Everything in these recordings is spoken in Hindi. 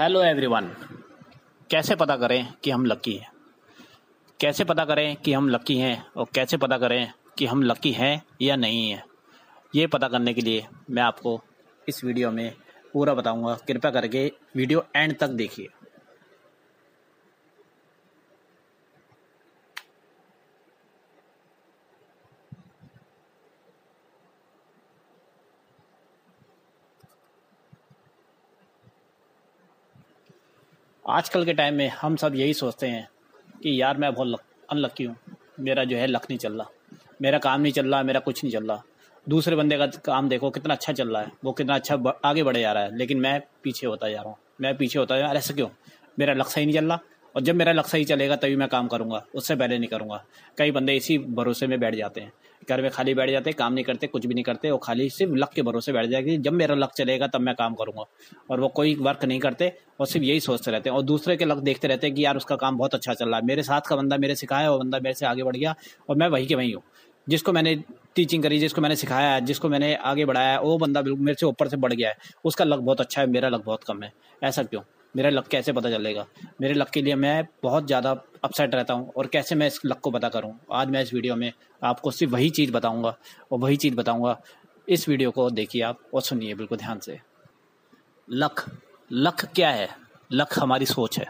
हेलो एवरीवन कैसे पता करें कि हम लकी हैं? कैसे पता करें कि हम लकी हैं और कैसे पता करें कि हम लकी हैं या नहीं हैं? ये पता करने के लिए मैं आपको इस वीडियो में पूरा बताऊँगा। कृपया करके वीडियो एंड तक देखिए। आजकल के टाइम में हम सब यही सोचते हैं कि यार मैं बहुत अनलक्की हूँ। मेरा जो है लक नहीं चल रहा। मेरा काम नहीं चल रहा, मेरा कुछ नहीं चल रहा। दूसरे बंदे का काम देखो, कितना अच्छा चल रहा है। वो कितना अच्छा आगे बढ़े जा रहा है। लेकिन मैं पीछे होता जा रहा हूँ। मैं पीछे होता जा रहा हूँ। ऐसा क्यों? मेरा लक सही नहीं चल रहा। और जब मेरा लक्ष्य सही चलेगा, तभी मैं काम करूँगा। उससे पहले नहीं करूँगा। कई बंदे इसी भरोसे में बैठ जाते हैं। घर में खाली बैठ जाते काम नहीं करते, कुछ भी नहीं करते वो खाली सिर्फ़ लक के भरोसे बैठ जाएगी जब मेरा लक चलेगा, तब मैं काम करूँगा। और वो कोई वर्क नहीं करते, और सिर्फ़ यही सोचते रहते हैं। और दूसरे के लक देखते रहते हैं कि यार, उसका काम बहुत अच्छा चल रहा है। मेरे साथ का बंदा मेरे सिखाया, वो बंदा मेरे से आगे बढ़ गया, और मैं वही के वही हूँ। जिसको मैंने टीचिंग करी, जिसको मैंने सिखाया है जिसको मैंने आगे बढ़ाया है वो बंदा मेरे से ऊपर से बढ़ गया है। उसका लक बहुत अच्छा है, मेरा लक बहुत कम है। ऐसा क्यों? मेरा लक कैसे पता चलेगा? मेरे लक के लिए मैं बहुत ज़्यादा अपसेट रहता हूँ और कैसे मैं इस लक को पता करूँ? आज मैं इस वीडियो में आपको सिर्फ़ वही चीज़ बताऊँगा और वही चीज़ बताऊँगा। इस वीडियो को देखिए आप और सुनिए बिल्कुल ध्यान से। लक लक क्या है? लक हमारी सोच है।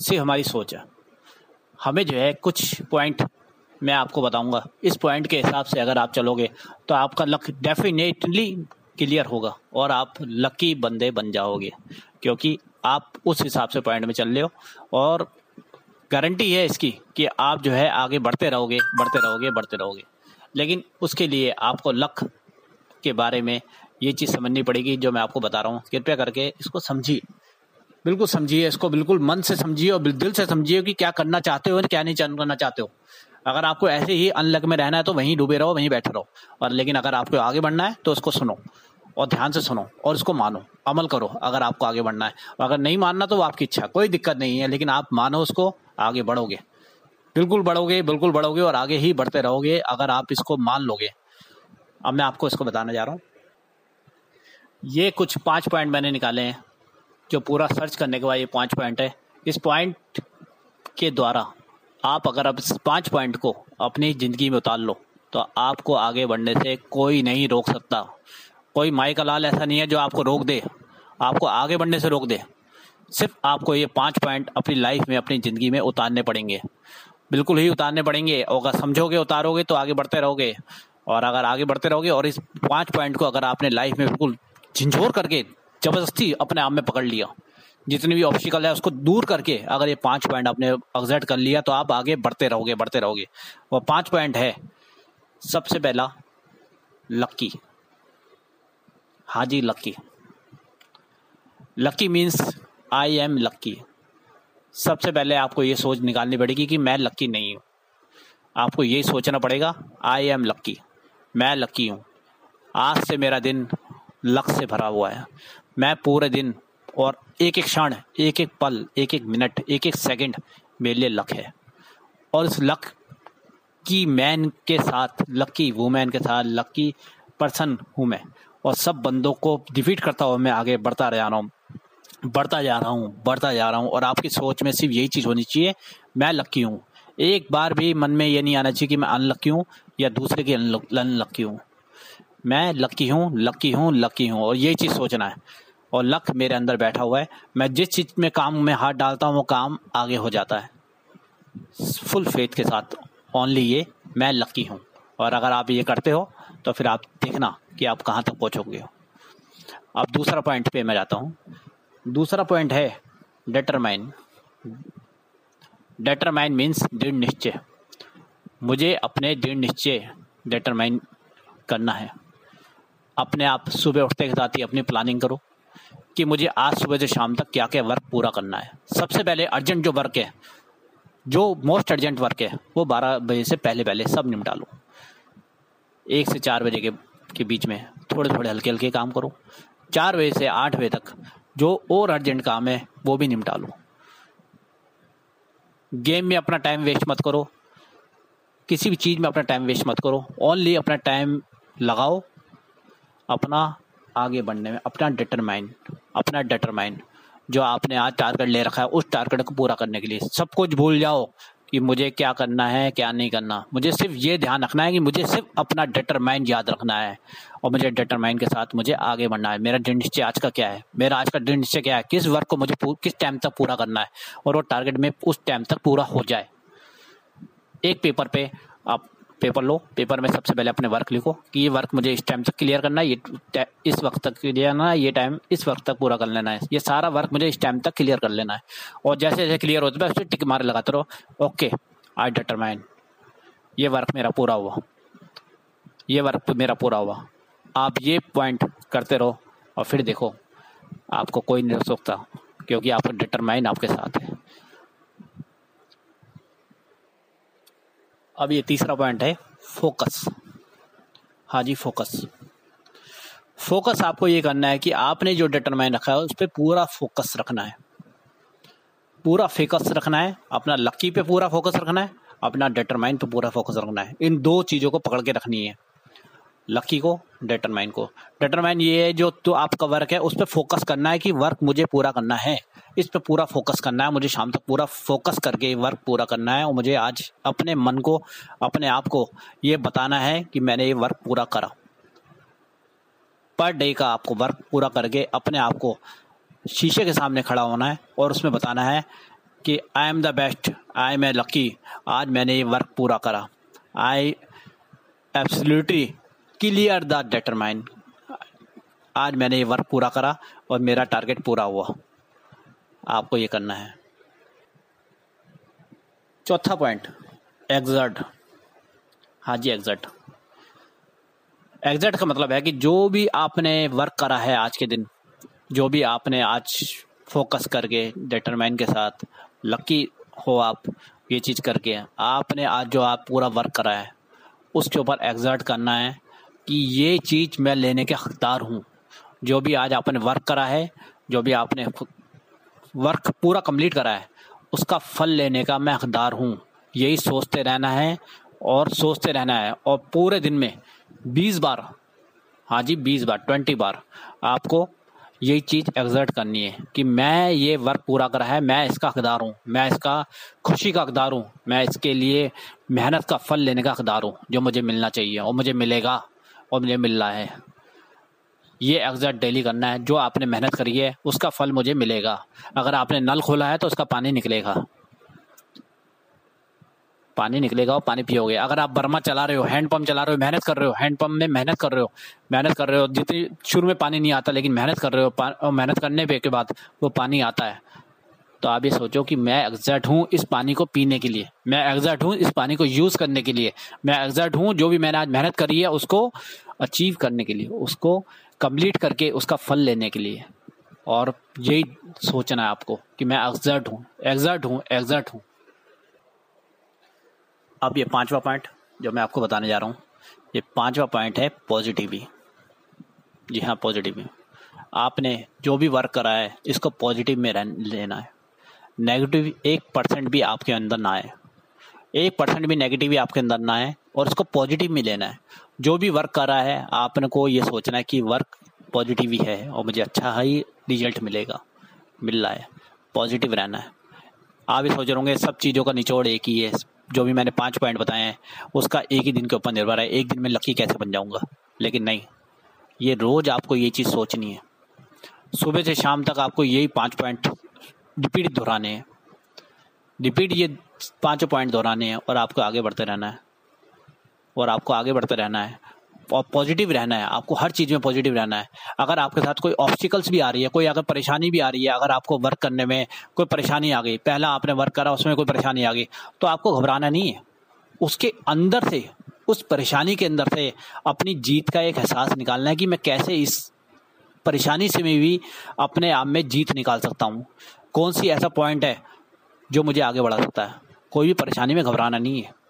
सिर्फ़ हमारी सोच है। हमें जो है कुछ पॉइंट मैं आपको बताऊँगा। इस पॉइंट के हिसाब से अगर आप चलोगे तो आपका लक डेफिनेटली क्लियर होगा और आप लकी बंदे बन जाओगे। क्योंकि आप उस हिसाब से पॉइंट में चल रहे हो। और गारंटी है इसकी कि आप जो है आगे बढ़ते रहोगे बढ़ते रहोगे बढ़ते रहोगे। लेकिन उसके लिए आपको लक के बारे में ये चीज़ समझनी पड़ेगी, जो मैं आपको बता रहा हूँ। कृपया करके इसको समझिए। बिल्कुल समझिए, इसको बिल्कुल मन से समझिए और दिल से समझिए कि क्या करना चाहते हो और क्या नहीं करना चाहते हो। अगर आपको ऐसे ही अनलक में रहना है तो वहीं डूबे रहो, वहीं बैठे रहो। और लेकिन अगर आपको आगे बढ़ना है तो उसको सुनो। और ध्यान से सुनो और इसको मानो, अमल करो अगर आपको आगे बढ़ना है। अगर नहीं मानना तो आपकी इच्छा, कोई दिक्कत नहीं है, लेकिन आप मानो उसको, आगे बढ़ोगे। बिल्कुल बढ़ोगे बिल्कुल बढ़ोगे और आगे ही बढ़ते रहोगे अगर आप इसको मान लोगे। अब मैं आपको इसको बताने जा रहा हूँ। ये कुछ पाँच पॉइंट मैंने निकाले हैं, जो पूरा सर्च करने के बाद ये पाँच पॉइंट है। इस पॉइंट के द्वारा आप अगर अब इस पाँच पॉइंट को अपनी ज़िंदगी में उतार लो तो आपको आगे बढ़ने से कोई नहीं रोक सकता। कोई माई का लाल ऐसा नहीं है जो आपको रोक दे, आपको आगे बढ़ने से रोक दे। सिर्फ़ आपको ये पाँच पॉइंट अपनी लाइफ में, अपनी ज़िंदगी में उतारने पड़ेंगे। बिल्कुल ही उतारने पड़ेंगे, और अगर समझोगे, उतारोगे तो आगे बढ़ते रहोगे। और अगर आगे बढ़ते रहोगे, और इस पाँच पॉइंट को अगर आपने लाइफ में बिल्कुल झिझोर करके, ज़बरदस्ती अपने आप में पकड़ लिया, जितनी भी ऑब्स्टिकल है उसको दूर करके अगर ये पाँच पॉइंट आपने एग्जैक्ट कर लिया तो आप आगे बढ़ते रहोगे बढ़ते रहोगे। वो पाँच पॉइंट है, सबसे पहला लक्की हाँ जी lucky. Lucky means I am lucky. सबसे पहले आपको ये सोच निकालनी पड़ेगी कि मैं लक्की नहीं हूँ। आपको यही सोचना पड़ेगा आई एम लक्की। मैं लक्की हूँ। आज से मेरा दिन लक से भरा हुआ है। मैं पूरे दिन और एक एक क्षण, एक एक पल, एक एक मिनट, एक एक सेकंड मेरे लिए लक है। और इस लक की मैन के साथ लकी वुमेन के साथ लकी पर्सन हूँ मैं। और सब बंदों को डिफीट करता हुआ मैं आगे बढ़ता जा रहा हूँ, बढ़ता जा रहा हूँ, बढ़ता जा रहा हूँ और आपकी सोच में सिर्फ़ यही चीज़ होनी चाहिए, मैं लक्की हूँ। एक बार भी मन में ये नहीं आना चाहिए कि मैं अनलक्की हूँ या दूसरे की अनलक्की हूँ। मैं लक्की हूँ लक्की हूँ लक्की हूँ और यही चीज़ सोचना है। और लक मेरे अंदर बैठा हुआ है। मैं जिस चीज़ में काम, में हाथ डालता हूँ, वो काम आगे हो जाता है। फुल फेथ के साथ ओनली ये, मैं लक्की हूँ। और अगर आप ये करते हो तो फिर आप देखना। कि आप कहाँ तक पहुँचोगे? अब दूसरा पॉइंट पे मैं जाता हूँ। दूसरा पॉइंट है डेटरमाइन डेटरमाइन मीन्स दृढ़ निश्चय। मुझे अपने दृढ़ निश्चय डेटरमाइन करना है। अपने आप सुबह उठते के साथ ही अपनी प्लानिंग करो कि मुझे आज सुबह से शाम तक क्या क्या वर्क पूरा करना है। सबसे पहले अर्जेंट जो वर्क है, जो मोस्ट अर्जेंट वर्क है, वो बारह बजे से पहले पहले सब निपटा लो। एक से चार बजे के के बीच में थोड़े थोड़े हल्के हल्के काम करो। चार बजे से आठ बजे तक जो और अर्जेंट काम है, वो भी निपटा लो। गेम में अपना टाइम वेस्ट मत करो। किसी भी चीज़ में अपना टाइम वेस्ट मत करो। ओनली अपना टाइम लगाओ। अपना आगे बढ़ने में, अपना डिटरमाइन अपना डिटरमाइन जो आपने आज टारगेट ले रखा है, उस टारगेट को पूरा करने के लिए सब कुछ भूल जाओ। कि मुझे क्या करना है, क्या नहीं करना। मुझे सिर्फ़ ये ध्यान रखना है कि मुझे सिर्फ़ अपना डिटरमाइन याद रखना है और मुझे डिटरमाइन के साथ मुझे आगे बढ़ना है। मेरा दृढ़ निश्चय आज का क्या है? मेरा आज का दृढ़ निश्चय क्या है? किस वर्क को मुझे किस टाइम तक पूरा करना है? और वो टारगेट में उस टाइम तक पूरा हो जाए। एक पेपर पे आप पेपर लो। पेपर में सबसे पहले अपने वर्क लिखो कि ये वर्क मुझे इस टाइम तक क्लियर करना है, ये इस वक्त तक क्लियर करना है, ये टाइम इस वक्त तक पूरा कर लेना है। ये सारा वर्क मुझे इस टाइम तक क्लियर कर लेना है। और जैसे जैसे क्लियर होता है उस पर टिक मारे लगाते रहो। ओके आई डिटरमाइन ये वर्क मेरा पूरा हुआ। ये वर्क मेरा पूरा हुआ। आप ये पॉइंट करते रहो और फिर देखो, आपको कोई नहीं रोक सकता, क्योंकि आपका डिटरमाइन आपके साथ है। अब ये तीसरा पॉइंट है फोकस हाँ जी फोकस फोकस आपको ये करना है कि आपने जो डिटरमाइन रखा है, उस पर पूरा फोकस रखना है। पूरा फोकस रखना है, अपना लक्की पे पूरा फोकस रखना है, अपना डिटरमाइन पे पूरा फोकस रखना है। इन दो चीज़ों को पकड़ के रखनी है। लक्की को डिटरमाइन को। डिटरमाइन ये है जो तो आपका वर्क है उस पर फोकस करना है कि वर्क मुझे पूरा करना है। इस पर पूरा फोकस करना है, मुझे शाम तक पूरा फोकस करके वर्क पूरा करना है और मुझे आज अपने मन को, अपने आप को ये बताना है कि मैंने ये वर्क पूरा करा। पर डे का आपको वर्क पूरा करके अपने आप को शीशे के सामने खड़ा होना है और उसमें बताना है कि I am the best I am a lucky आज मैंने ये वर्क पूरा करा। I absolutely clear the determine आज मैंने ये वर्क पूरा करा और मेरा टारगेट पूरा हुआ। आपको ये करना है। चौथा पॉइंट एग्जर्ट हाँ जी एग्जर्ट एग्जर्ट का मतलब है कि जो भी आपने वर्क करा है आज के दिन, जो भी आपने आज फोकस करके डिटरमाइन के साथ लकी हो आप, ये चीज़ करके, आपने आज जो आप पूरा वर्क करा है, उसके ऊपर एग्जर्ट करना है कि ये चीज़ मैं लेने के हकदार हूँ। जो भी आज आपने वर्क करा है, जो भी आपने वर्क पूरा कंप्लीट करा है। उसका फल लेने का मैं हकदार हूँ। यही सोचते रहना है और सोचते रहना है। और पूरे दिन में बीस बार हाँ जी, बीस बार ट्वेंटी बार आपको यही चीज़ एग्जर्ट करनी है कि मैं ये वर्क पूरा करा है, मैं इसका हकदार हूँ, मैं इसका खुशी का हकदार हूँ, मैं इसके लिए मेहनत का फल लेने का हकदार हूँ, जो मुझे मिलना चाहिए और मुझे मिलेगा और मुझे मिल रहा है। ये एग्जैक्ट डेली करना है, जो आपने मेहनत करी है, उसका फल मुझे मिलेगा। अगर आपने नल खोला है तो उसका पानी निकलेगा। पानी निकलेगा और पानी पियोगे। अगर आप बर्मा चला रहे हो, हैंड पंप चला रहे हो, मेहनत कर रहे हो, हैंड पंप में मेहनत कर रहे हो, मेहनत कर रहे हो, जितनी शुरू में पानी नहीं आता, लेकिन मेहनत कर रहे हो और मेहनत करने पे के बाद वो पानी आता है। तो आप ये सोचो कि मैं एग्जैक्ट हूँ इस पानी को पीने के लिए। मैं एग्जैक्ट हूँ इस पानी को यूज़ करने के लिए। मैं एग्जैक्ट हूँ जो भी मैंने आज मेहनत करी है, उसको अचीव करने के लिए, उसको कंप्लीट करके उसका फल लेने के लिए। और यही सोचना है आपको कि मैं एग्जैक्ट हूँ एग्जैक्ट हूँ एग्जैक्ट हूँ। अब ये पांचवा पॉइंट जो मैं आपको बताने जा रहा हूँ, ये पांचवा पॉइंट है पॉजिटिवली जी हाँ पॉजिटिव आपने जो भी वर्क करा है, इसको पॉजिटिव में रह लेना है। नेगेटिव एक परसेंट भी आपके अंदर ना आए। एक परसेंट भी नेगेटिव आपके अंदर ना आए और उसको पॉजिटिव में लेना है। जो भी वर्क कर रहा है, आपने को ये सोचना है कि वर्क पॉजिटिव ही है और मुझे अच्छा ही रिज़ल्ट मिलेगा, मिल रहा है। पॉजिटिव रहना है। आप ये सोच रहे होंगे, सब चीज़ों का निचोड़ एक ही है। जो भी मैंने पाँच पॉइंट बताए हैं, उसका एक ही दिन के ऊपर निर्भर है। एक दिन में लकी कैसे बन जाऊँगा? लेकिन नहीं। ये रोज आपको ये चीज़ सोचनी है। सुबह से शाम तक आपको यही पाँच पॉइंट रिपीट दोहराने हैं। रिपीट ये पाँचों पॉइंट दोहराने हैं और आपको आगे बढ़ते रहना है। और आपको आगे बढ़ते रहना है। और पॉजिटिव रहना है। आपको हर चीज़ में पॉजिटिव रहना है। अगर आपके साथ कोई ऑब्स्टिकल्स भी आ रही है, कोई अगर परेशानी भी आ रही है, अगर आपको वर्क करने में कोई परेशानी आ गई, पहला आपने वर्क करा, उसमें कोई परेशानी आ गई तो आपको घबराना नहीं है। उसके अंदर से, उस परेशानी के अंदर से अपनी जीत का एक एहसास निकालना है कि मैं कैसे इस परेशानी से मैं भी अपने आप में जीत निकाल सकता हूँ। कौन सी ऐसा पॉइंट है जो मुझे आगे बढ़ा सकता है? कोई भी परेशानी में घबराना नहीं है।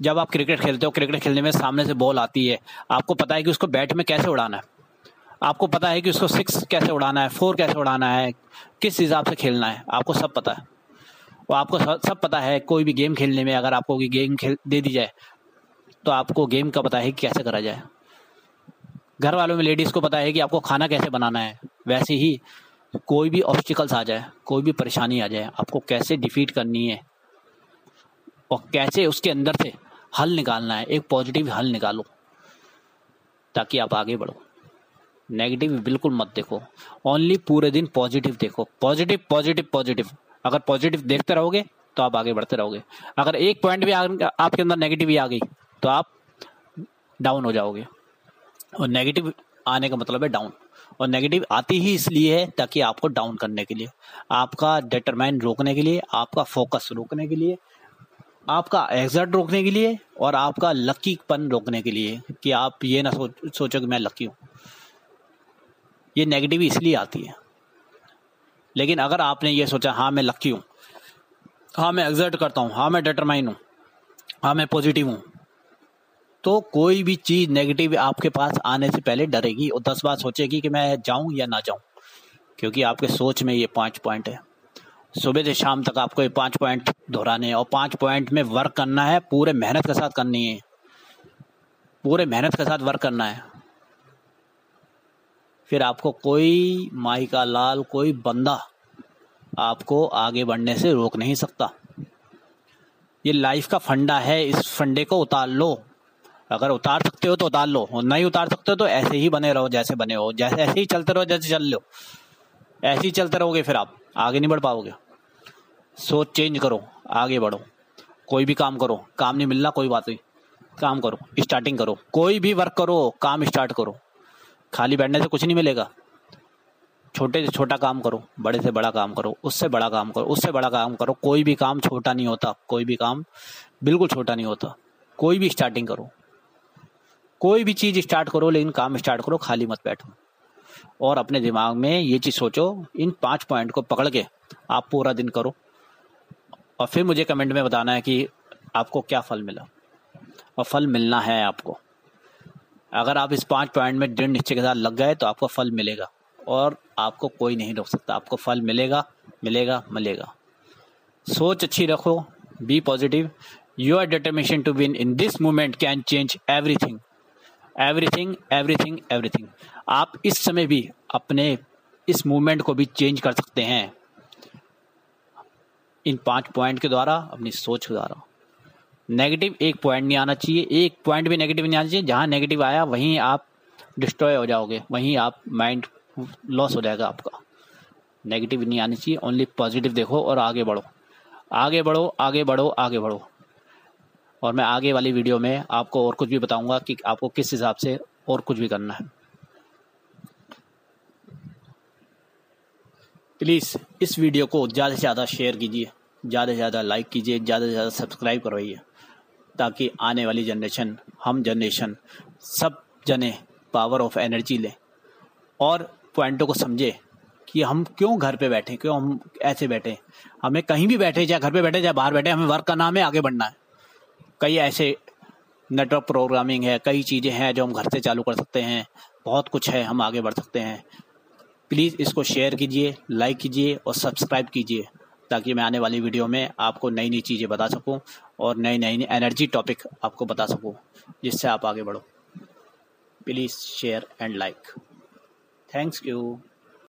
जब आप क्रिकेट खेलते हो, क्रिकेट खेलने में सामने से बॉल आती है, आपको पता है कि उसको बैट में कैसे उड़ाना है? आपको पता है कि उसको सिक्स कैसे उड़ाना है, फोर कैसे उड़ाना है, किस हिसाब से खेलना है, आपको सब पता है। और आपको सब पता है, कोई भी गेम खेलने में अगर आपको गेम खेल, दे दी जाए तो आपको गेम का पता है कि कैसे करा जाए। घर वालों में लेडीज़ को पता है कि आपको खाना कैसे बनाना है, वैसे ही कोई भी ऑब्स्टिकल्स आ जाए, कोई भी परेशानी आ जाए, आपको कैसे डिफीट करनी है, और कैसे उसके अंदर से हल निकालना है, एक पॉजिटिव हल निकालो, ताकि आप आगे बढ़ो। नेगेटिव बिल्कुल मत देखो ओनली पूरे दिन पॉजिटिव देखो। पॉजिटिव पॉजिटिव पॉजिटिव अगर पॉजिटिव देखते रहोगे तो आप आगे बढ़ते रहोगे। अगर एक पॉइंट भी आपके अंदर नेगेटिव आ गई तो आप डाउन हो जाओगे। और नेगेटिव आने का मतलब है डाउन और नेगेटिव आती ही इसलिए है, ताकि आपको डाउन करने के लिए, आपका डिटरमाइन रोकने के लिए, आपका फोकस रोकने के लिए आपका एग्जर्ट रोकने के लिए और आपका लक्कीपन रोकने के लिए कि आप ये ना सोच, सोचो कि मैं लकी हूँ। ये नेगेटिव इसलिए आती है। लेकिन अगर आपने ये सोचा हाँ मैं लकी हूँ हाँ मैं एग्जर्ट करता हूँ हाँ मैं डिटरमाइन हूँ हाँ मैं पॉजिटिव हूँ तो कोई भी चीज़ नेगेटिव आपके पास आने से पहले डरेगी और दस बार सोचेगी कि मैं जाऊँ या ना जाऊँ, क्योंकि आपके सोच में ये पाँच पॉइंट है। सुबह से शाम तक आपको ये पाँच पॉइंट दोहराने और पाँच पॉइंट में वर्क करना है, पूरे मेहनत के साथ करनी है। पूरे मेहनत के साथ वर्क करना है। फिर आपको कोई माई का लाल, कोई बंदा आपको आगे बढ़ने से रोक नहीं सकता। ये लाइफ का फंडा है, इस फंडे को उतार लो। अगर उतार सकते हो तो उतार लो नहीं उतार सकते हो तो ऐसे ही बने रहो जैसे बने हो, जैसे ऐसे ही चलते रहो जैसे चल लो ऐसे ही चलते रहोगे फिर आप। आगे नहीं बढ़ पाओगे। सोच चेंज करो, आगे बढ़ो। कोई भी काम करो, काम नहीं मिलना, कोई बात नहीं। काम करो स्टार्टिंग करो। कोई भी वर्क करो, काम स्टार्ट करो। खाली बैठने से कुछ नहीं मिलेगा। छोटे से छोटा काम करो, बड़े से बड़ा काम करो, उससे बड़ा काम करो, उससे बड़ा काम करो। कोई भी काम छोटा नहीं होता, कोई भी काम बिल्कुल छोटा नहीं होता। कोई भी स्टार्टिंग करो। कोई भी चीज़ स्टार्ट करो, लेकिन काम स्टार्ट करो, खाली मत बैठो। और अपने दिमाग में ये चीज़ सोचो, इन पाँच पॉइंट को पकड़ के आप पूरा दिन करो। और फिर मुझे कमेंट में बताना है कि आपको क्या फल मिला। और फल मिलना है आपको। अगर आप इस पाँच पॉइंट में दृढ़ निश्चय के साथ लग गए तो आपको फल मिलेगा। और आपको कोई नहीं रोक सकता। आपको फल मिलेगा मिलेगा मिलेगा। सोच अच्छी रखो be positive your determination to win in this moment can change everything everything everything everything आप इस समय भी अपने इस मूवमेंट को भी चेंज कर सकते हैं। इन पाँच पॉइंट के द्वारा, अपनी सोच के द्वारा। नेगेटिव एक पॉइंट नहीं आना चाहिए। एक पॉइंट भी नेगेटिव नहीं आना चाहिए। जहाँ नेगेटिव आया, वहीं आप डिस्ट्रॉय हो जाओगे। वहीं आप माइंड लॉस हो जाएगा आपका। नेगेटिव नहीं आनी चाहिए। ओनली पॉजिटिव देखो और आगे बढ़ो। आगे बढ़ो आगे बढ़ो आगे बढ़ो। और मैं आगे वाली वीडियो में आपको और कुछ भी बताऊँगा कि आपको किस हिसाब से और कुछ भी करना है। प्लीज़ इस वीडियो को ज़्यादा से ज़्यादा शेयर कीजिए, ज़्यादा से ज़्यादा लाइक कीजिए, ज़्यादा से ज़्यादा सब्सक्राइब करवाइए, ताकि आने वाली जनरेशन हम जनरेशन सब जने पावर ऑफ़ एनर्जी लें और पॉइंटों को समझे कि हम क्यों घर पे बैठे, क्यों हम ऐसे बैठे। हमें कहीं भी बैठे, चाहे घर पे बैठे, चाहे बाहर बैठे, हमें वर्क करना हमें आगे बढ़ना है। कई ऐसे नेटवर्क प्रोग्रामिंग है, कई चीज़ें हैं जो हम घर से चालू कर सकते हैं। बहुत कुछ है, हम आगे बढ़ सकते हैं। प्लीज़ इसको शेयर कीजिए लाइक कीजिए और सब्सक्राइब कीजिए, ताकि मैं आने वाली वीडियो में आपको नई नई चीज़ें बता सकूँ और नई नई एनर्जी टॉपिक आपको बता सकूँ, जिससे आप आगे बढ़ो। Please share and like thanks you